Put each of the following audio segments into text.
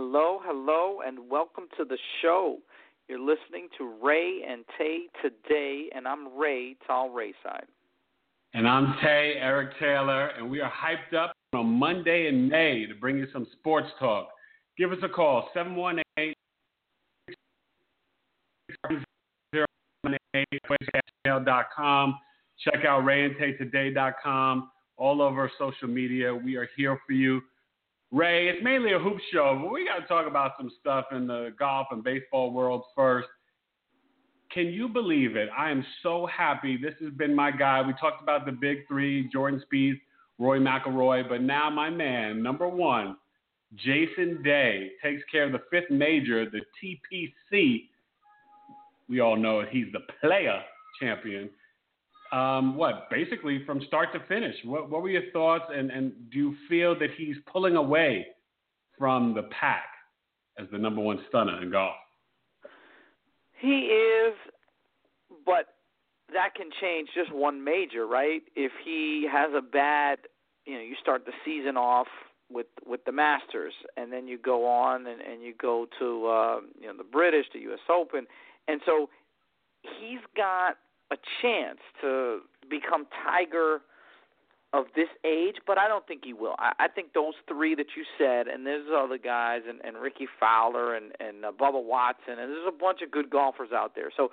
Hello, hello, and welcome to the show. You're listening to Ray and Tay today, and I'm Ray, Tall Rayside. And I'm Tay, Eric Taylor, and we are hyped up on Monday in May to bring you some sports talk. Give us a call, 718 com. Check out rayandtaytoday.com. All over social media. We are here for you. Ray, it's mainly a hoop show, but we got to talk about some stuff in the golf and baseball world first. Can you believe it? I am so happy. This has been my guy. We talked about the big three: Jordan Spieth, Rory McIlroy, but now my man, number one, Jason Day, takes care of the fifth major, the TPC. We all know it. He's the player champion. Um, what basically from start to finish? What, what were your thoughts? And, and do you feel that he's pulling away from the pack as the number one stunner in golf? He is, but that can change just one major, right? If he has a bad, you know, you start the season off with with the Masters, and then you go on and, and you go to uh, you know the British, the U.S. Open, and so he's got a chance to become Tiger of this age, but I don't think he will. I, I think those three that you said, and there's other guys, and, and Rickie Fowler and and uh, Bubba Watson, and there's a bunch of good golfers out there. So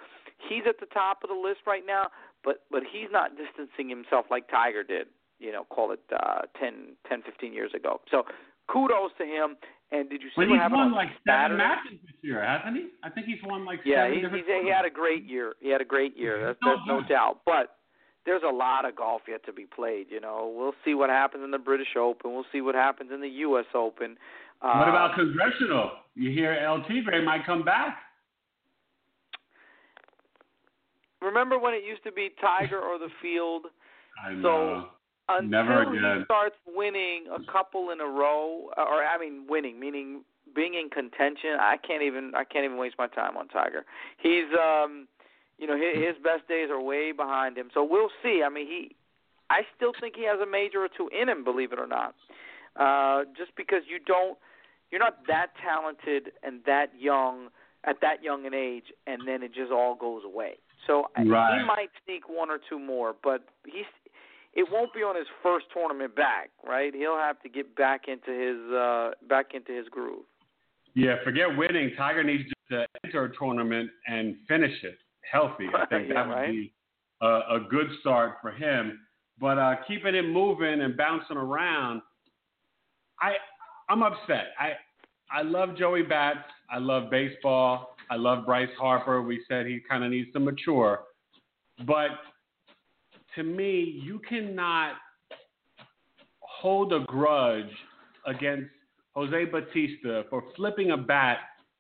he's at the top of the list right now, but but he's not distancing himself like Tiger did. You know, call it uh, 10, 10, 15 years ago. So kudos to him. And did you see But what he's won on like Saturday? seven matches this year, hasn't he? I think he's won like Yeah, seven different he's, he had a great year. He had a great year. No there's no doubt. But there's a lot of golf yet to be played. You know, we'll see what happens in the British Open. We'll see what happens in the U.S. Open. Uh, What about congressional? You hear El Tigre might come back. remember when it used to be Tiger or the field? I So, know. Until Never he again. starts winning a couple in a row, or I mean, winning, meaning being in contention. I can't even I can't even waste my time on Tiger. He's um, you know, his, his best days are way behind him. So we'll see. I mean, he, I still think he has a major or two in him, believe it or not. Uh, just because you don't, you're not that talented and that young at that young an age, and then it just all goes away. So Right. he might sneak one or two more, but he's it won't be on his first tournament back, right? He'll have to get back into his uh back into his groove. Yeah, forget winning. Tiger needs to enter a tournament and finish it healthy. I think Yeah, that would right. be a, a good start for him. But uh, keeping it moving and bouncing around, I I'm upset. I I love Joey Bats. I love baseball. I love Bryce Harper. We said he kind of needs to mature, but to me, you cannot hold a grudge against Jose Bautista for flipping a bat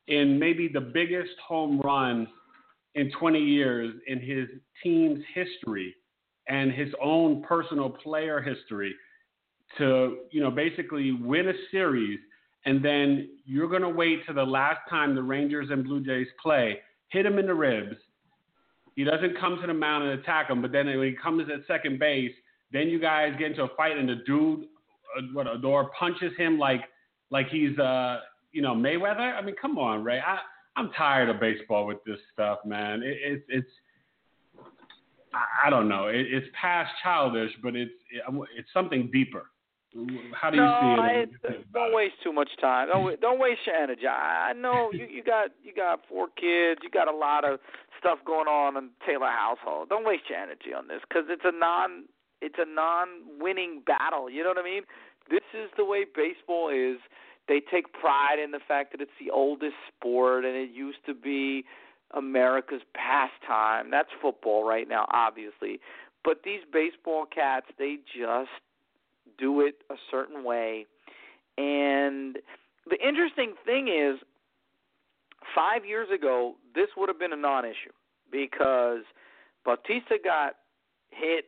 in maybe the biggest home run in 20 years in his team's history and his own personal player history to, you know, basically win a series and then you're going to wait to the last time the Rangers and Blue Jays play, hit him in the ribs. He doesn't come to the mound and attack him, but then when he comes at second base, then you guys get into a fight and the dude, uh, what Odor punches him like like he's uh you know Mayweather. I mean, come on, Ray. I I'm tired of baseball with this stuff, man. It, it's it's I, I don't know. It, it's past childish, but it's it, it's something deeper. How do you no, see it? I, do you don't waste too much time. Don't don't waste your energy. I I know you you got you got four kids. You got a lot of stuff going on in the Taylor household. Don't waste your energy on this because it's a non it's a non-winning battle. You know what I mean? This is the way baseball is. They take pride in the fact that it's the oldest sport and it used to be America's pastime. That's football right now, obviously. But these baseball cats, they just do it a certain way And the interesting thing is, five years ago, this would have been a non-issue because Bautista got hit.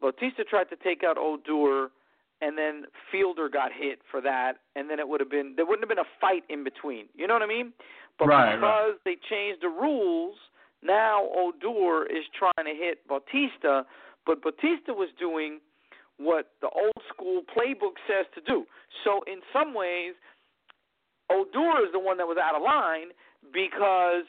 Bautista tried to take out Odor, and then Fielder got hit for that, and then it would have been there wouldn't have been a fight in between. You know what I mean? But Right, because they changed the rules, now Odor is trying to hit Bautista, but Bautista was doing what the old school playbook says to do. So in some ways, Odor is the one that was out of line because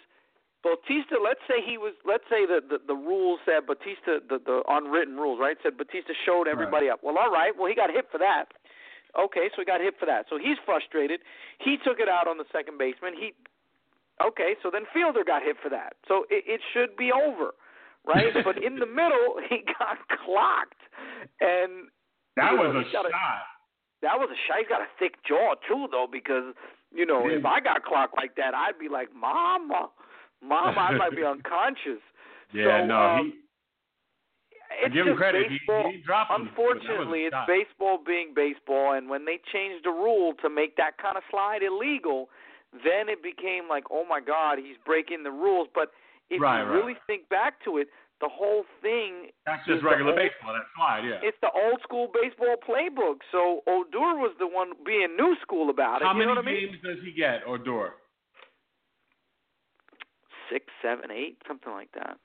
Bautista, let's say he was, let's say the the, the rules said Bautista, the the unwritten rules, right? Said Bautista showed everybody up. Well, all right. Well, he got hit for that. Okay, so he got hit for that. So he's frustrated. He took it out on the second baseman. He, okay, so then Fielder got hit for that. So it, it should be over, right? but in the middle, he got clocked, and That was know, a he shot. that was a shot. He's got a thick jaw too, though, because you know Yeah. if I got clocked like that, I'd be like, "Mama, Mama," I might be unconscious. Yeah, so, no, um, he, it's give him credit. He, baseball. he dropped him, but that was a Unfortunately, it's baseball being baseball, and when they changed the rule to make that kind of slide illegal, then it became like, oh my God, he's breaking the rules. But if Right, you right, really think back to it, the whole thing That's just regular old- baseball. That slide, yeah. it's the old school baseball playbook. So Odor was the one being new school about it. How you many know what I mean? games does he get, Odor? Six, seven, eight, something like that.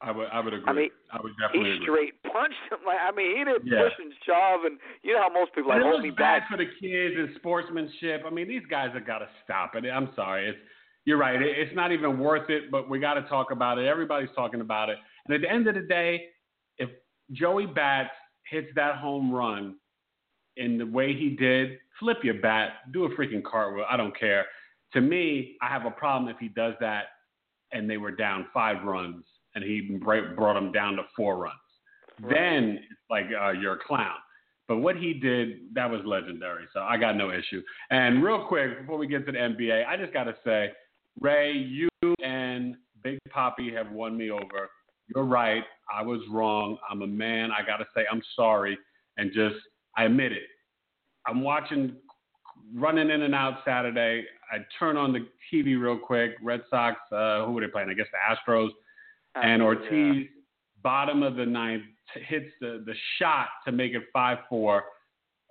I would, I would agree. I mean, would He definitely agree. straight punched him. Like I mean, he didn't Yeah. push and shove, and you know how most people like hold me bad back. for the kids and sportsmanship. I mean, these guys have got to stop it. I'm sorry. It's you're right. It, it's not even worth it. But we got to talk about it. Everybody's talking about it. And at the end of the day, if Joey Bats hits that home run in the way he did, flip your bat, do a freaking cartwheel. I don't care. To me, I have a problem if he does that and they were down five runs and he brought them down to four runs. Then it's like uh, you're a clown. But what he did, that was legendary. So I got no issue. And real quick, before we get to the NBA, I just got to say, Ray, you and Big Poppy have won me over. You're right. I was wrong. I'm a man. I got to say, I'm sorry. And just, I admit it. I'm watching, running in and out Saturday. I turn on the TV real quick. Red Sox, uh, who were they playing? I guess the Astros. And Ortiz, bottom of the ninth, t- hits the, the shot to make it 5 4,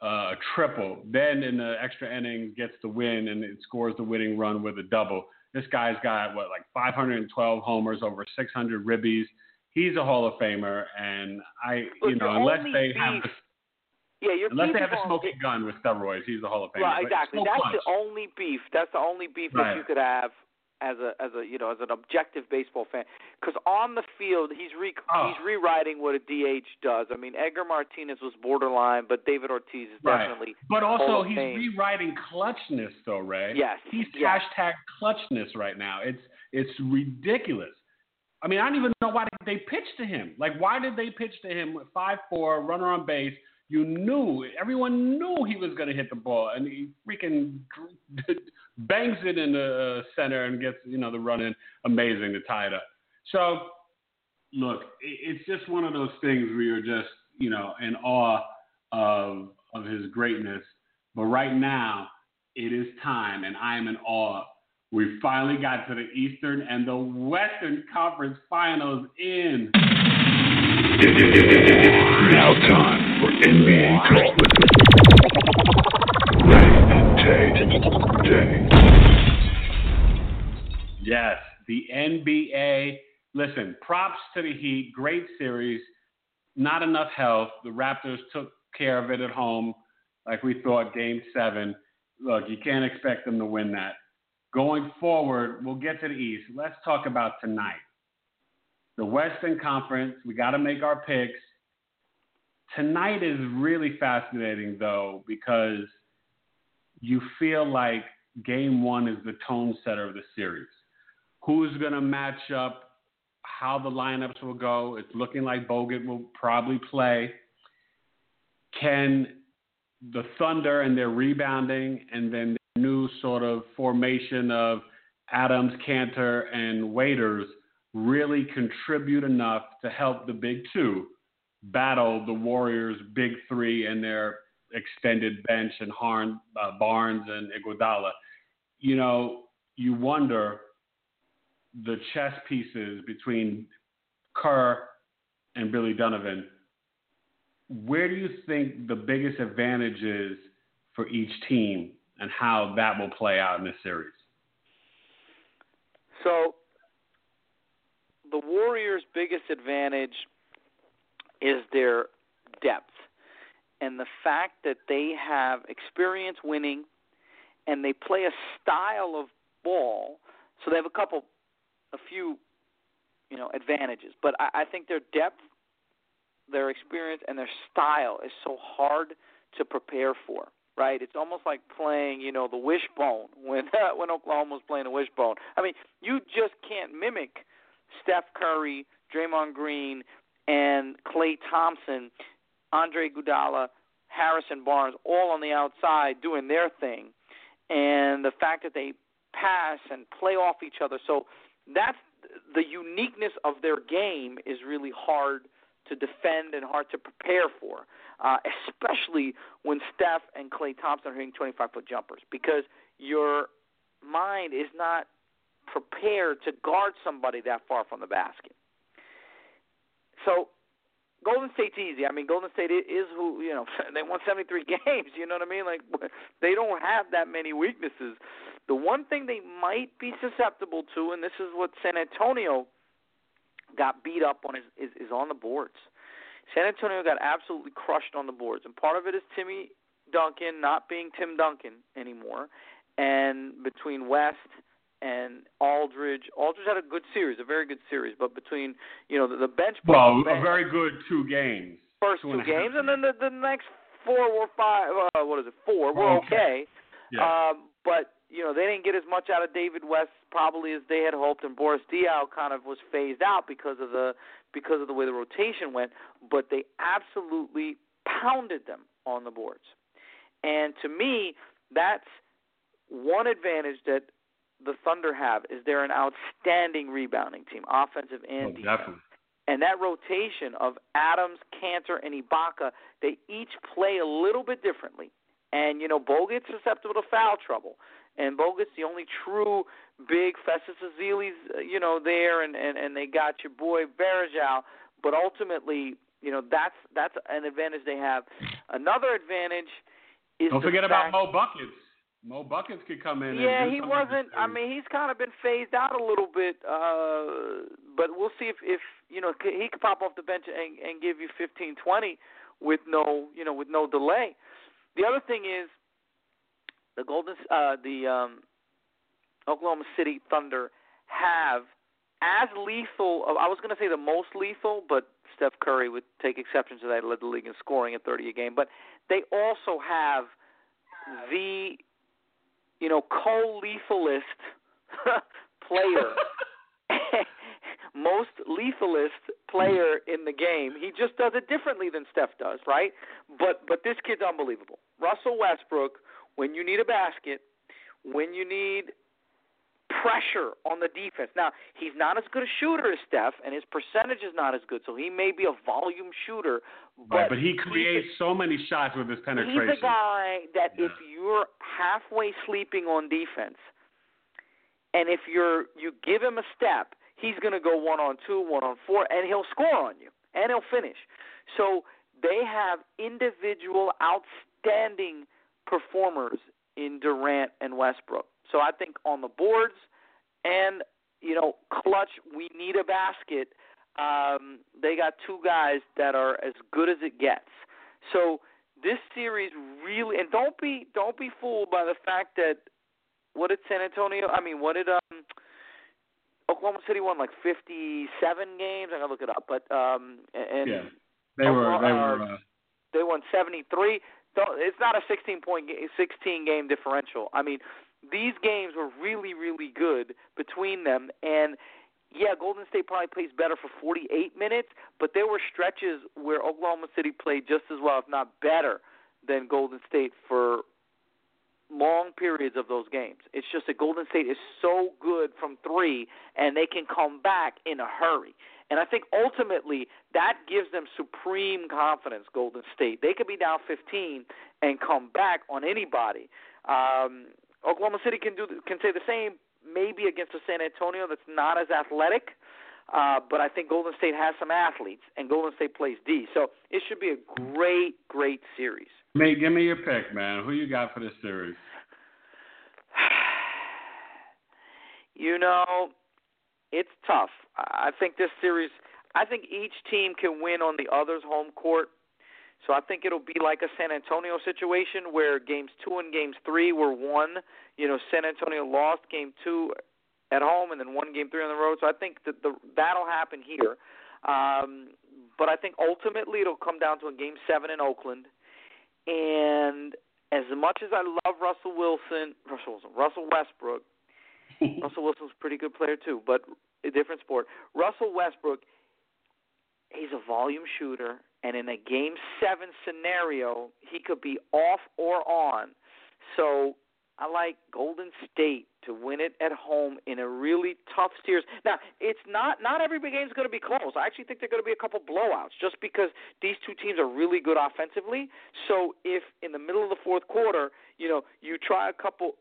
uh, a triple. Then in the extra inning, gets the win and it scores the winning run with a double. This guy's got, what, like 512 homers, over 600 ribbies. He's a Hall of Famer. And I, you know, unless they have beef- the, yeah, you're unless they have a smoking gun with steroids, he's a Hall of Famer. Right, exactly. That's punch. the only beef. That's the only beef Right. that you could have as a as a you know as an objective baseball fan. Because on the field, he's re Oh. he's rewriting what a DH does. I mean, Edgar Martinez was borderline, but David Ortiz is Right. definitely But also, he's Fame. rewriting clutchness, though, Ray. yes. He's yes. hashtag clutchness right now. It's it's ridiculous. I mean, I don't even know why they pitched to him. Like, why did they pitch to him with five four runner on base? You knew everyone knew he was going to hit the ball, and he freaking bangs it in the uh, center and gets you know the run in. Amazing to tie it up. So, look, it's just one of those things where you're just you know in awe of of his greatness. But right now, it is time, and I am in awe. We finally got to the Eastern and the Western Conference Finals in. Now time for NBA talk. Ray and Tay. Tay. Yes, the NBA. Listen, props to the Heat. Great series. Not enough health. The Raptors took care of it at home, like we thought, game seven. Look, you can't expect them to win that. Going forward, we'll get to the East. Let's talk about tonight. The Western Conference, we got to make our picks. Tonight is really fascinating, though, because you feel like game one is the tone setter of the series. Who's going to match up? How the lineups will go? It's looking like Bogut will probably play. Can the Thunder and their rebounding and then the new sort of formation of Adams, Kanter, and Waiters really contribute enough to help the Big Two battle the Warriors' Big Three and their extended bench and Harn, uh, Barnes and Iguodala, you know, you wonder the chess pieces between Kerr and Billy Donovan. Where do you think the biggest advantage is for each team and how that will play out in this series? So, the Warriors' biggest advantage is their depth and the fact that they have experience winning and they play a style of ball. So they have a couple, a few, you know, advantages. But I, I think their depth, their experience, and their style is so hard to prepare for. Right? It's almost like playing, you know, the wishbone when when Oklahoma was playing the wishbone. I mean, you just can't mimic Steph Curry, Draymond Green, and Klay Thompson, Andre Iguodala, Harrison Barnes, all on the outside doing their thing, and the fact that they pass and play off each other. So that's the uniqueness of their game is really hard to defend and hard to prepare for, uh, especially when Steph and Klay Thompson are hitting 25 foot jumpers because your mind is not prepared to guard somebody that far from the basket. So Golden State's easy. I mean, Golden State is who you know. They won 73 games. You know what I mean? Like they don't have that many weaknesses. The one thing they might be susceptible to, and this is what San Antonio got beat up on, is, is, is on the boards. San Antonio got absolutely crushed on the boards, and part of it is Timmy Duncan not being Tim Duncan anymore, and between West and Aldridge. Aldridge had a good series, a very good series, but between you know the, the bench. Well, bench, a very good two games. First two, two and games, and then the, the next four or five. Uh, what is it? Four. We're okay. okay. Yeah. Um, but you know they didn't get as much out of David West probably as they had hoped, and Boris Diaw kind of was phased out because of the because of the way the rotation went. But they absolutely pounded them on the boards, and to me, that's one advantage that the Thunder have is they're an outstanding rebounding team, offensive and oh, defensive. Definitely. And that rotation of Adams, Kanter, and Ibaka, they each play a little bit differently. And you know, Bogut's susceptible to foul trouble, and Bogut's, the only true big Festus Ezeli's, uh, you know, there, and and and they got your boy Varejao. But ultimately, you know, that's that's an advantage they have. Another advantage is don't forget about Mo buckets. Mo Buckets could come in. Yeah, and he wasn't. I mean, he's kind of been phased out a little bit. Uh, but we'll see if, if you know he could pop off the bench and, and give you 15, 20 with no, you know, with no delay. The other thing is the Golden, uh, the um, Oklahoma City Thunder have as lethal. I was going to say the most lethal, but Steph Curry would take exception to that. Led the league in scoring at 30 a game, but they also have the you know, co-lethalist player, most lethalist player in the game. He just does it differently than Steph does, right? But but this kid's unbelievable. Russell Westbrook, when you need a basket, when you need pressure on the defense. Now, he's not as good a shooter as Steph, and his percentage is not as good, so he may be a volume shooter. But, right, but he creates so many shots with his penetration. He's a guy that Yeah. if you're halfway sleeping on defense, and if you're you give him a step, he's going to go one on two, one on four, and he'll score on you, and he'll finish. So they have individual outstanding performers in Durant and Westbrook. So I think on the boards and you know clutch, we need a basket. Um, they got two guys that are as good as it gets. So this series really and don't be don't be fooled by the fact that what did San Antonio I mean what did um Oklahoma City won like 57 games I gotta look it up but um and Yeah. They were. They were. Uh, they won 73 Don't- it's not a 16 point ga- 16 game differential I mean these games were really really good between them and yeah, Golden State probably plays better for 48 minutes, but there were stretches where Oklahoma City played just as well, if not better, than Golden State for long periods of those games. It's just that Golden State is so good from three, and they can come back in a hurry. And I think ultimately that gives them supreme confidence, Golden State. They could be down 15 and come back on anybody. Um, Oklahoma City can do can say the same, maybe against a San Antonio that's not as athletic. Uh, but I think Golden State has some athletes, and Golden State plays D. So it should be a great, great series. Mate, give me your pick, man. Who you got for this series? you know, it's tough. I think this series. I think each team can win on the other's home court. So I think it'll be like a San Antonio situation where games two and games three were won. You know, San Antonio lost game two at home and then won game three on the road. So I think that the that'll happen here. Um, but I think ultimately it'll come down to a game seven in Oakland. And as much as I love Russell Wilson, Russell Wilson, Russell Westbrook, Russell Wilson's a pretty good player too, but a different sport. Russell Westbrook, he's a volume shooter, and in a game seven scenario, he could be off or on. So I like Golden State to win it at home in a really tough series. Now, it's not not every game is going to be close. I actually think there are going to be a couple blowouts just because these two teams are really good offensively. So if in the middle of the fourth quarter, you know, you try a couple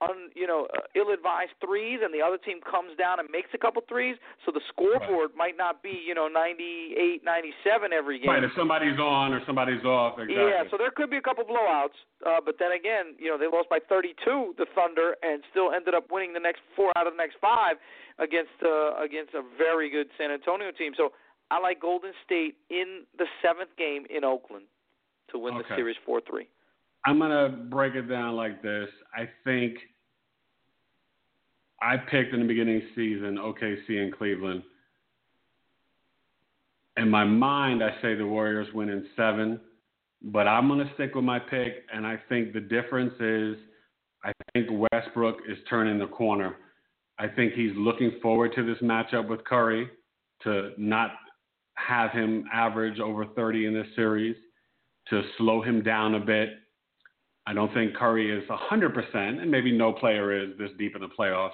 un, you know, uh, ill-advised threes, and the other team comes down and makes a couple threes. So the scoreboard right. might not be, you know, 98, 97 every game. Right. If somebody's on or somebody's off. Exactly. Yeah. So there could be a couple blowouts, uh, but then again, you know, they lost by 32, the Thunder, and still ended up winning the next four out of the next five against uh, against a very good San Antonio team. So I like Golden State in the seventh game in Oakland to win okay. the series four three. I'm gonna break it down like this. I think I picked in the beginning season OKC and Cleveland. In my mind, I say the Warriors win in seven, but I'm gonna stick with my pick, and I think the difference is I think Westbrook is turning the corner. I think he's looking forward to this matchup with Curry to not have him average over 30 in this series, to slow him down a bit I don't think Curry is 100%, and maybe no player is this deep in the playoffs.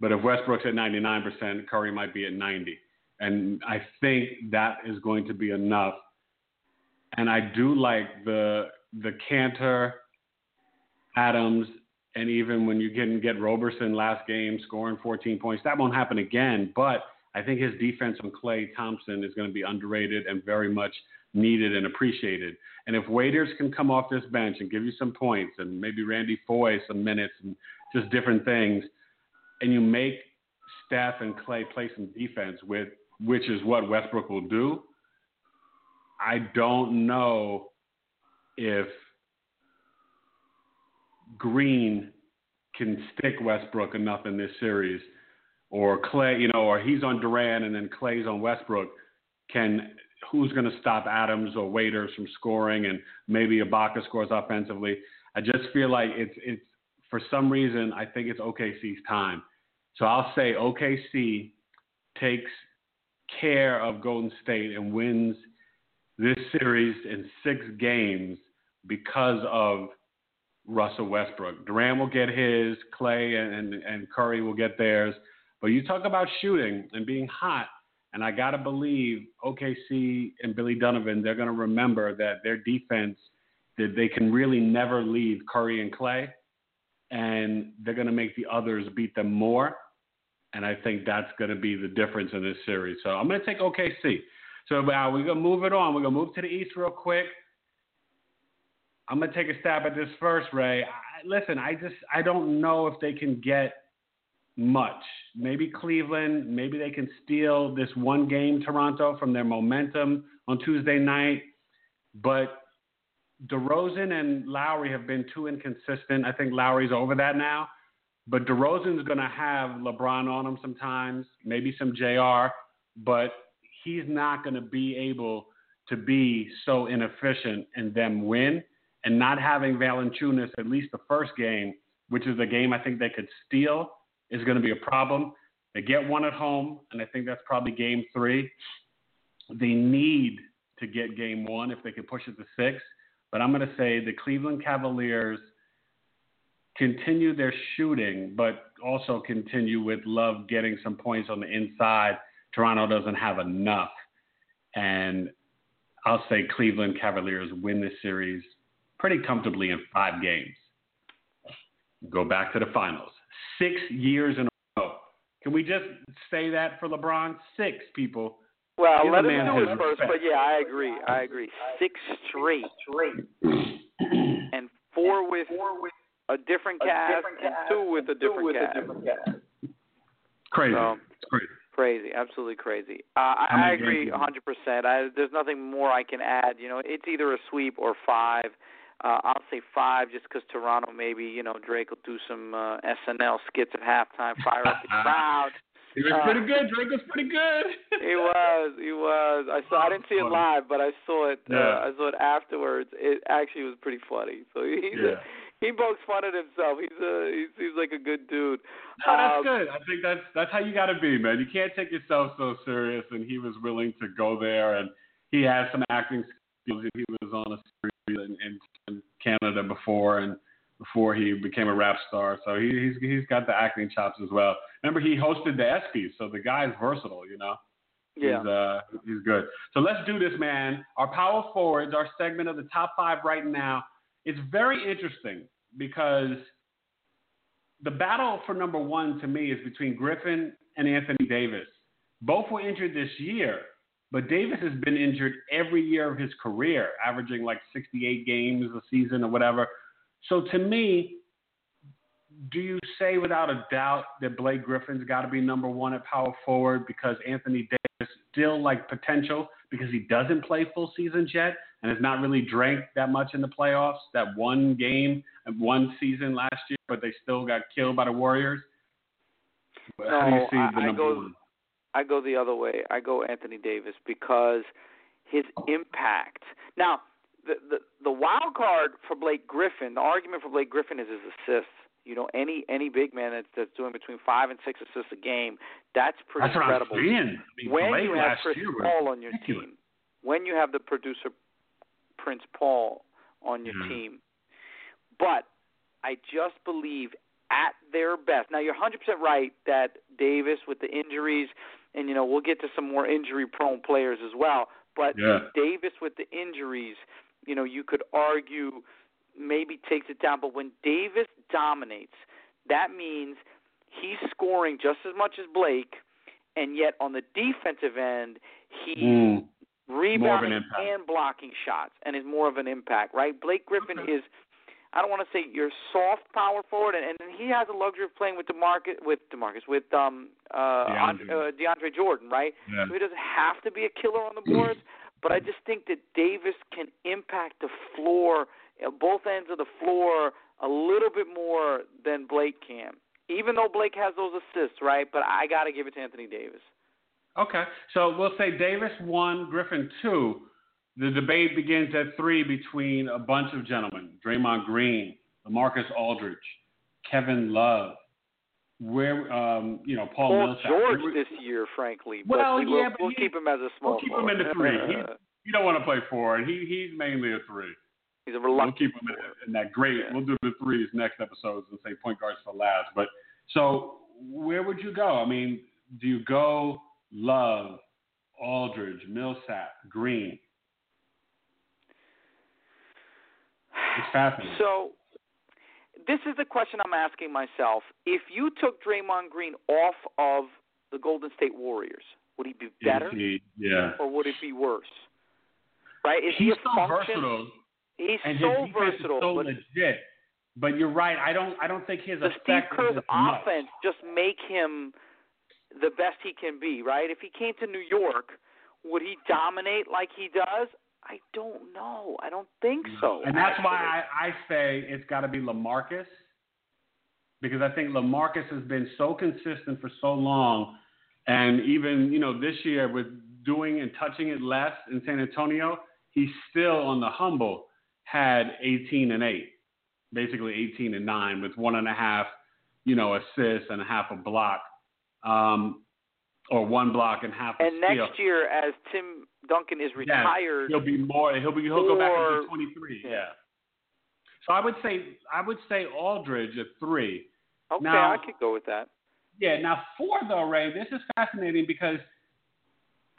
But if Westbrook's at 99%, Curry might be at 90. And I think that is going to be enough. And I do like the the Kanter, Adams, and even when you can get Roberson last game scoring 14 points, that won't happen again. But I think his defense on Klay Thompson is going to be underrated and very much needed and appreciated. And if Waiters can come off this bench and give you some points and maybe Randy Foye some minutes and just different things, and you make Steph and Klay play some defense with which is what Westbrook will do, I don't know if Green can stick Westbrook enough in this series, or Klay, you know, or he's on Durant and then Klay's on Westbrook. Can who's going to stop Adams or Waiters from scoring, and maybe Ibaka scores offensively. I just feel like it's it's for some reason I think it's OKC's time. So I'll say OKC takes care of Golden State and wins this series in six games because of Russell Westbrook. Durant will get his, Klay and, and, and Curry will get theirs. But you talk about shooting and being hot. And I got to believe OKC and Billy Donovan, they're going to remember that their defense, that they can really never leave Curry and Klay. And they're going to make the others beat them more. And I think that's going to be the difference in this series. So I'm going to take OKC. So uh, we're going to move it on. We're going to move to the East real quick. I'm going to take a stab at this first, Ray. I, listen, I just I don't know if they can get much. Maybe Cleveland, maybe they can steal this one game, Toronto, from their momentum on Tuesday night. But DeRozan and Lowry have been too inconsistent. I think Lowry's over that now. But DeRozan's going to have LeBron on him sometimes, maybe some JR, but he's not going to be able to be so inefficient and them win. And not having Valanciunas at least the first game, which is a game I think they could steal is going to be a problem. They get one at home, and I think that's probably game three. They need to get game one if they can push it to six. But I'm going to say the Cleveland Cavaliers continue their shooting, but also continue with Love getting some points on the inside Toronto doesn't have enough. And I'll say Cleveland Cavaliers win this series pretty comfortably in five games. Go back to the finals. Six years in a row. Can we just say that for LeBron? Six people. Well, Give let the him do his it first, respect. but yeah, I agree. I agree. Six straight, and four with a different cast, and two with a different cast. Crazy. So, it's crazy. Crazy, absolutely crazy. Uh, I, I agree games? 100%. I, there's nothing more I can add. You know, it's either a sweep or five. Uh, I'll say five just because Toronto maybe, you know, Drake will do some uh, SNL skits at halftime, fire up the crowd. He was Uh, pretty good. Drake was pretty good. He was, he was. I saw. I didn't see it live, but I saw it. Uh, I saw it afterwards. It actually was pretty funny. So he's Yeah. a, he pokes fun at himself. He's a he seems like a good dude. No, that's Um, good. I think that's that's how you got to be, man. You can't take yourself so serious. And he was willing to go there, and he had some acting skills. He was on a series in, in, in Canada before, and before he became a rap star. So he, he's he's got the acting chops as well. Remember, he hosted the ESPYS, so the guy's versatile. You know. Yeah. He's, uh, he's good. So let's do this, man. Our power forwards, our segment of the top five right now. It's very interesting because the battle for number one to me is between Griffin and Anthony Davis. Both were injured this year, but Davis has been injured every year of his career, averaging like 68 games a season or whatever. So to me, do you say without a doubt that Blake Griffin's got to be number one at power forward because Anthony Davis still like potential because he doesn't play full seasons yet and has not really drank that much in the playoffs? That one game one season last year, but they still got killed by the Warriors. How do you No, see I- the I number go- one? I go the other way. I go Anthony Davis because his impact. Now, the the the wild card for Blake Griffin, the argument for Blake Griffin is his assists. You know, any any big man that's that's doing between five and six assists a game, that's pretty That's what incredible. I'm saying. I mean, when Blake you have Chris Paul on your ridiculous. team, when you have the producer Prince Paul on your Yeah. team, but I just believe at their best. Now you're 100% right that Davis with the injuries, and you know we'll get to some more injury-prone players as well. But Yeah. Davis with the injuries, you know, you could argue maybe takes it down. But when Davis dominates, that means he's scoring just as much as Blake, and yet on the defensive end, he's Mm. rebounding impact. and blocking shots, and is more of an impact, right? Blake Griffin is, I don't want to say your soft power forward, and, and he has the luxury of playing with Demarcus, with Demarcus, with um uh, DeAndre. DeAndre. Uh, DeAndre Jordan, right? Yeah. So he doesn't have to be a killer on the boards, but I just think that Davis can impact the floor, uh, both ends of the floor, a little bit more than Blake can. Even though Blake has those assists, right? But I got to give it to Anthony Davis. Okay, so we'll say Davis one, Griffin two. The debate begins at three between a bunch of gentlemen: Draymond Green, LaMarcus Aldridge, Kevin Love. Where um, you know Paul, Paul Millsap. George this year, frankly. Well, but we yeah, will, but we'll he- keep him as a small we'll keep him in the three. He- you don't want to play four, and he he's mainly a three. He's a reluctant. We'll keep him in, in that great. Yeah. We'll do the threes next episodes and say point guards for last. But so where would you go? I mean, do you go Love, Aldridge, Millsap, Green? It's fascinating. So this is the question I'm asking myself. If you took Draymond Green off of the Golden State Warriors, would he be better He- yeah. or would it be worse? Right? Is He's he a so function? versatile, He's and so versatile. so but legit. But you're right. I don't. I don't think his the Steve Kerr's as much. offense just make him the best he can be, right? If he came to New York, would he dominate like he does? I don't know. I don't think so. And that's why. I, I say it's got to be Lamarcus because I think Lamarcus has been so consistent for so long, and even you know this year with doing and touching it less in San Antonio, he still on the humble had 18 and eight, basically 18 and nine with one and a half, you know, assists and a half a block, um, or one block and half a And steal. next year, as Tim Duncan is retired, He'll be more. He'll be. He'll go back Or- into 23. yeah. Yeah. So I would say I would say Aldridge at three. okay, now- I could go with that. Yeah. Now four though, Ray. This is fascinating because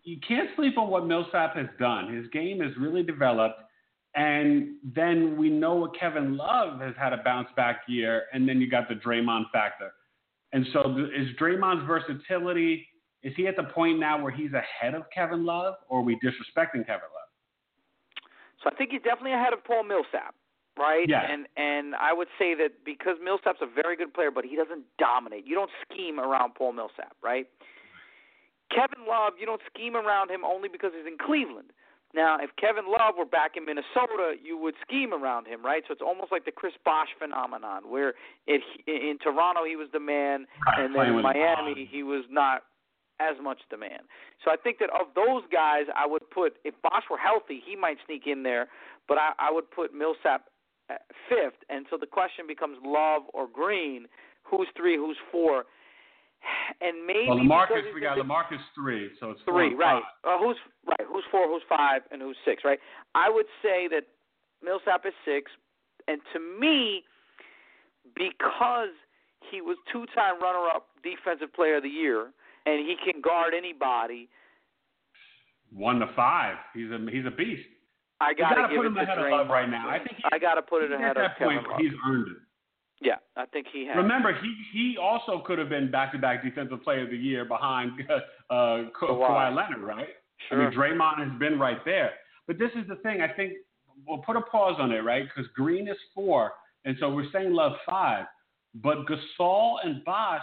you can't sleep on what Millsap has done. His game has really developed. And then we know what Kevin Love has had a bounce back year, and then you got the Draymond factor. And so, is Draymond's versatility? Is he at the point now where he's ahead of Kevin Love, or are we disrespecting Kevin Love? So I think he's definitely ahead of Paul Millsap, right? Yeah. And and I would say that because Millsap's a very good player, but he doesn't dominate. You don't scheme around Paul Millsap, right? Kevin Love, you don't scheme around him only because he's in Cleveland. Now, if Kevin Love were back in Minnesota, you would scheme around him, right? So it's almost like the Chris Bosh phenomenon, where it, in Toronto he was the man, and then in Miami he was not as much the man. So I think that of those guys, I would put if Bosh were healthy, he might sneak in there, but I, I would put Millsap at fifth. And so the question becomes Love or Green, who's three, who's four, and maybe Well, Lamarcus, we got Lamarcus three, so it's Three, right. Uh, who's right? Who's four? Who's five? And who's six? Right. I would say that Millsap is six, and to me, because he was two-time runner-up defensive player of the year, and he can guard anybody. One to five. He's a he's a beast. I gotta, gotta give put it him ahead of Love right now. I think he- I gotta put it ahead at of that Kevin point Love. he's earned it. Yeah, I think he has. Remember, he he also could have been back-to-back Defensive Player of the Year behind uh, Ka- Kawhi. Kawhi Leonard, right? Sure. I mean, Draymond has been right there. But this is the thing. I think we'll put a pause on it, right? Because Green is four, and so we're saying Love five. But Gasol and Bosh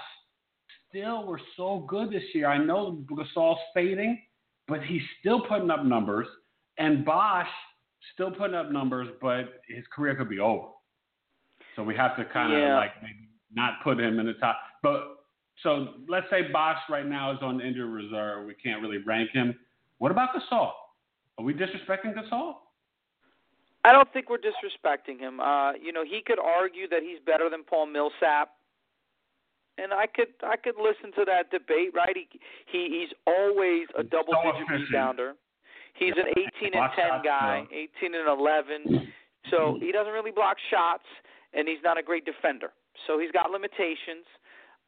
still were so good this year. I know Gasol's fading, but he's still putting up numbers, and Bosh still putting up numbers, but his career could be over. So we have to kind of Yeah. like maybe not put him in the top. But so let's say Bosh right now is on injured reserve. We can't really rank him. What about Gasol? Are we disrespecting Gasol? I don't think we're disrespecting him. Uh, you know, he could argue that he's better than Paul Millsap, and I could I could listen to that debate. Right? He, he he's always a double digit rebounder. He's an 18 and 10 shots, guy, though. 18 and 11. So he doesn't really block shots, and he's not a great defender. So he's got limitations.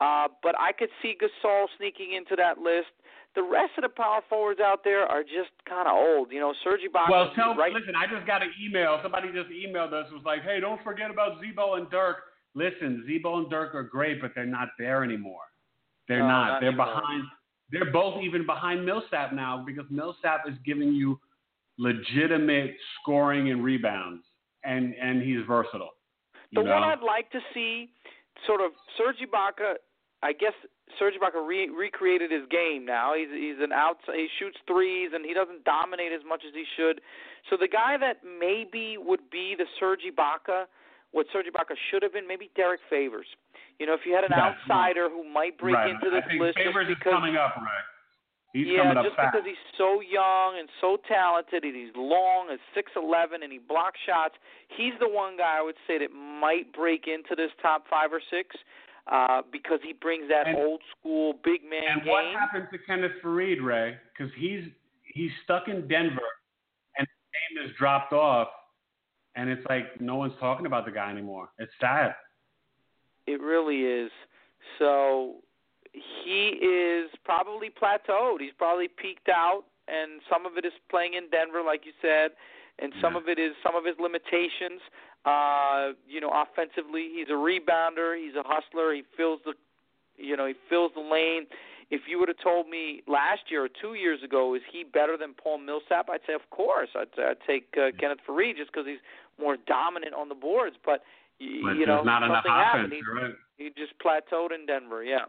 Uh, but I could see Gasol sneaking into that list. The rest of the power forwards out there are just kind of old. You know, Serge Ibaka. Well, tell right listen. I just got an email. Somebody just emailed us. Was like, hey, don't forget about Z-Bo and Dirk. Listen, Z-Bo and Dirk are great, but they're not there anymore. They're No, not. not They're anymore. behind. They're both even behind Millsap now because Millsap is giving you legitimate scoring and rebounds, and and he's versatile. The know? one I'd like to see, sort of Serge Ibaka. I guess Serge Ibaka re- recreated his game. Now he's he's an outside. He shoots threes and he doesn't dominate as much as he should. So the guy that maybe would be the Serge Ibaka, what Serge Ibaka should have been, maybe Derrick Favors. You know, if you had an Yeah. outsider who might break right. into this list Favors just is because coming up, Rick. He's yeah, coming up just fast. because he's so young and so talented, and he's long, and six eleven, and he blocks shots. He's the one guy I would say that might break into this top five or six uh, because he brings that And- old school big man And game. what happened to Kenneth Faried, Ray? Because he's he's stuck in Denver, and his name has dropped off, and it's like no one's talking about the guy anymore. It's sad. It really is. So he is probably plateaued. He's probably peaked out, and some of it is playing in Denver, like you said, and some Yeah. of it is some of his limitations. Uh, you know, offensively, he's a rebounder. He's a hustler. He fills the, you know, he fills the lane. If you would have told me last year or two years ago, is he better than Paul Millsap? I'd say, of course. I'd, I'd take uh, Kenneth Faried just because he's more dominant on the boards. But y- But you know, not something happened. offense. He- right. he just plateaued in Denver. Yeah.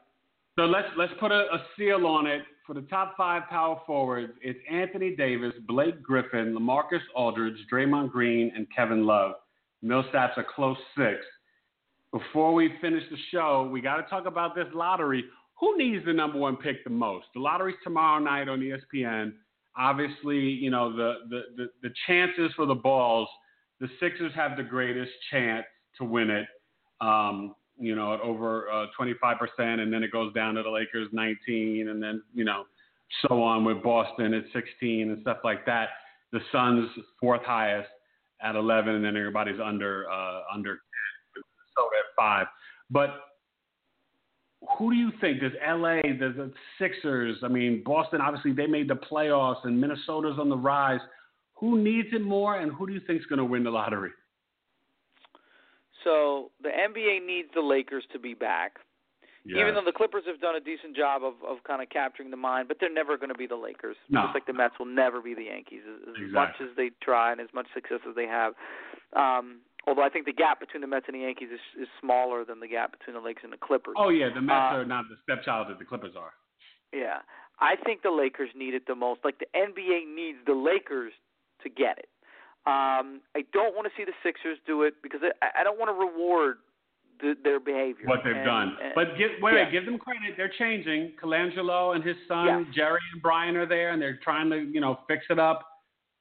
So let's let's put a, a seal on it for the top five power forwards. It's Anthony Davis, Blake Griffin, LaMarcus Aldridge, Draymond Green, and Kevin Love. Millsap's a close six. Before we finish the show, we got to talk about this lottery. Who needs the number one pick the most? The lottery's tomorrow night on ESPN. Obviously, you know the the the, the chances for the balls. The Sixers have the greatest chance to win it. Um, you know, at over uh, 25%, and then it goes down to the Lakers 19, and then, you know, so on with Boston at 16 and stuff like that. The Suns fourth highest at 11, and then everybody's under uh, under 10, with Minnesota at five. But who do you think? Does LA, does the Sixers? I mean, Boston. Obviously, they made the playoffs, and Minnesota's on the rise. Who needs it more, and who do you think is going to win the lottery? So the NBA needs the Lakers to be back. Yeah. Even though the Clippers have done a decent job of of kind of capturing the mind, but they're never going to be the Lakers. No. Just like the Mets will never be the Yankees, as, as much as they try and as much success as they have. Um, although I think the gap between the Mets and the Yankees is, is smaller than the gap between the Lakers and the Clippers. oh yeah, the Mets Uh, are not the stepchild that the Clippers are. Yeah, I think the Lakers need it the most. Like the NBA needs the Lakers to get it. Um, I don't want to see the Sixers do it because I, I don't want to reward the, their behavior. what they've And- done. and- But give, wait, yeah. give them credit. They're changing. Colangelo and his son Yeah. Jerry and Bryan are there, and they're trying to, you know, fix it up.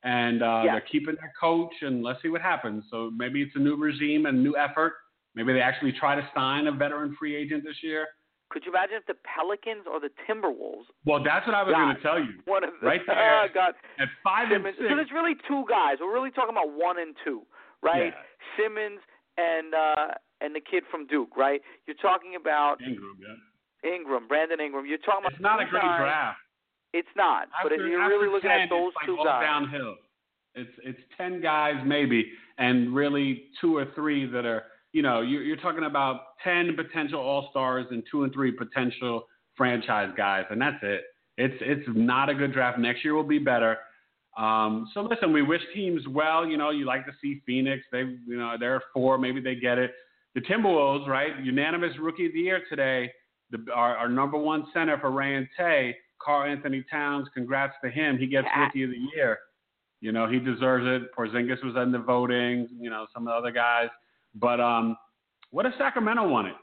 And uh, Yeah. they're keeping their coach, and let's see what happens. So maybe it's a new regime and new effort. Maybe they actually try to sign a veteran free agent this year. could you imagine if the Pelicans or the Timberwolves? Well, that's what I was going to tell you. One of the, Right there. Oh God, At five Simmons. and So there's really two guys. We're really talking about one and two, right? Yeah. Simmons and uh and the kid from Duke, right? You're talking about Ingram, yeah. Ingram, Brandon Ingram. You're talking about It's not a great guys- draft. It's not. but if you're really looking 10, at those it's like two all guys, downhill. It's it's ten guys maybe, and really two or three that are you know you're, you're talking about ten potential all stars and two and three potential franchise guys, and that's it. It's it's not a good draft. Next year will be better. Um, so listen, we wish teams well. You know, you like to see Phoenix. They you know they're four, maybe they get it. The Timberwolves, right? Unanimous Rookie of the Year today. The, our, our number one center for Rae and Tay, Karl-Anthony Towns. Congrats to him. He gets Yeah. Rookie of the Year. You know, he deserves it. Porzingis was in the voting. You know, some of the other guys. But um, what if Sacramento won it?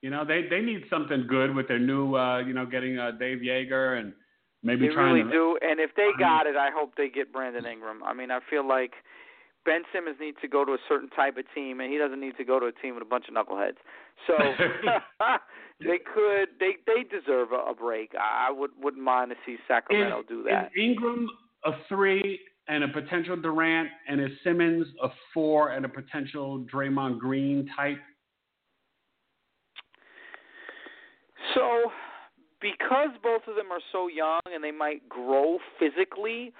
You know, they they need something good with their new, uh, you know, getting uh, Dave Joerger and maybe they trying really to. do. And if they got it, I hope they get Brandon Ingram. I mean, I feel like Ben Simmons needs to go to a certain type of team, and he doesn't need to go to a team with a bunch of knuckleheads. So they could, they they deserve a, a break. I would wouldn't mind to see Sacramento is, do that. Is Ingram a three and a potential Durant, and is Simmons a four and a potential Draymond Green type? So, because both of them are so young and they might grow physically,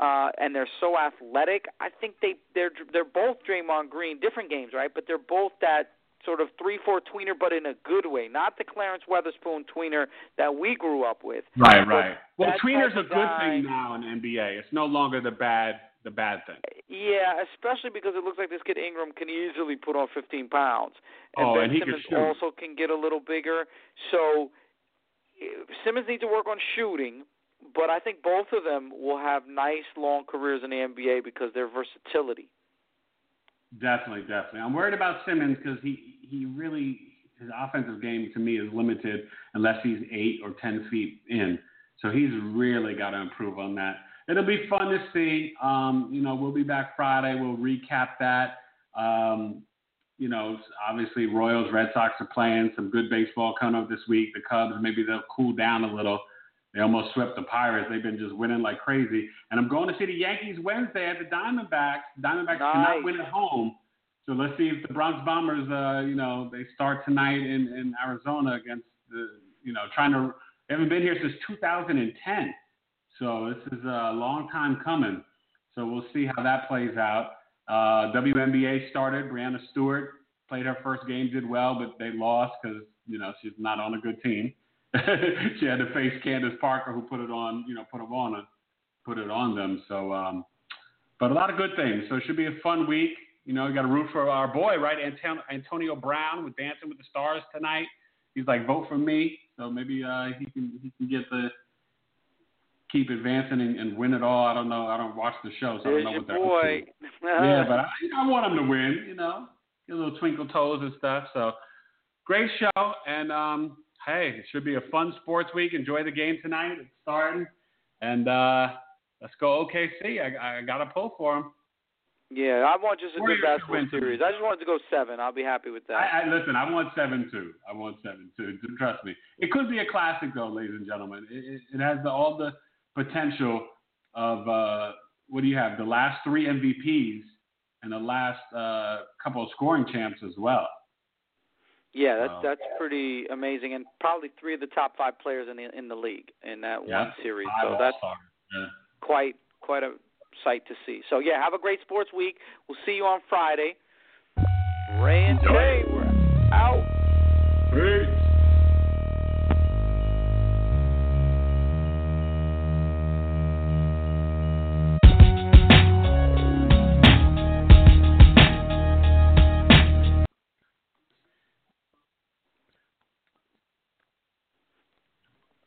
uh, and they're so athletic, I think they they're they're both Draymond Green, different games, right? But they're both that sort of three four tweener, but in a good way, not the Clarence Weatherspoon tweener that we grew up with. Right, But right. Well, tweener's a good thing now in NBA. It's no longer the bad the bad thing. Yeah, especially because it looks like this kid Ingram can easily put on 15 pounds, and Oh, Ben and he can Simmons shoot. also can get a little bigger. So eh, Simmons needs to work on shooting, but I think both of them will have nice long careers in the NBA because their versatility. Definitely, definitely. I'm worried about Simmons because he he really his offensive game to me is limited unless he's eight or ten feet in. So he's really got to improve on that. It'll be fun to see. Um, you know, we'll be back Friday. We'll recap that. Um, you know, obviously Royals, Red Sox are playing some good baseball coming up this week. The Cubs, maybe they'll cool down a little. They almost swept the Pirates. They've been just winning like crazy. And I'm going to see the Yankees Wednesday at the Diamondbacks. Diamondbacks Nice. cannot win at home. So let's see if the Bronx Bombers, uh, you know, they start tonight in, in Arizona against the, you know, trying to, they haven't been here since 2010. So this is a long time coming. So we'll see how that plays out. Uh, WNBA started. Breanna Stewart played her first game, did well, but they lost because, you know, she's not on a good team. She had to face Candace Parker, who put it on, you know, put it on, put it on them. So, um, but a lot of good things. So it should be a fun week. You know, you got to root for our boy, right? Anton- Antonio Brown with Dancing with the Stars tonight. He's like, vote for me. So maybe uh, he can he can get the keep advancing and, and win it all. I don't know. I don't watch the show, so I don't know what they're boy. Yeah, but I, I want him to win. You know, get a little twinkle toes and stuff. So great show, and um, hey, it should be a fun sports week. Enjoy the game tonight. It's starting, and uh, let's go OKC. I, I got a pull for them. Yeah, I want just a Warriors good basketball series. I just wanted to go seven. I'll be happy with that. I, I listen. I want seven two. I want seven two. Trust me. It could be a classic though, ladies and gentlemen. It, it, it has the, all the potential of uh, what do you have? The last three MVPs and the last uh, couple of scoring champs as well. Yeah, that's that's pretty amazing, and probably three of the top five players in the in the league in that yeah, one series. So that's yeah. quite quite a sight to see. So yeah, have a great sports week. We'll see you on Friday. Rae and Tay, we're out. Peace.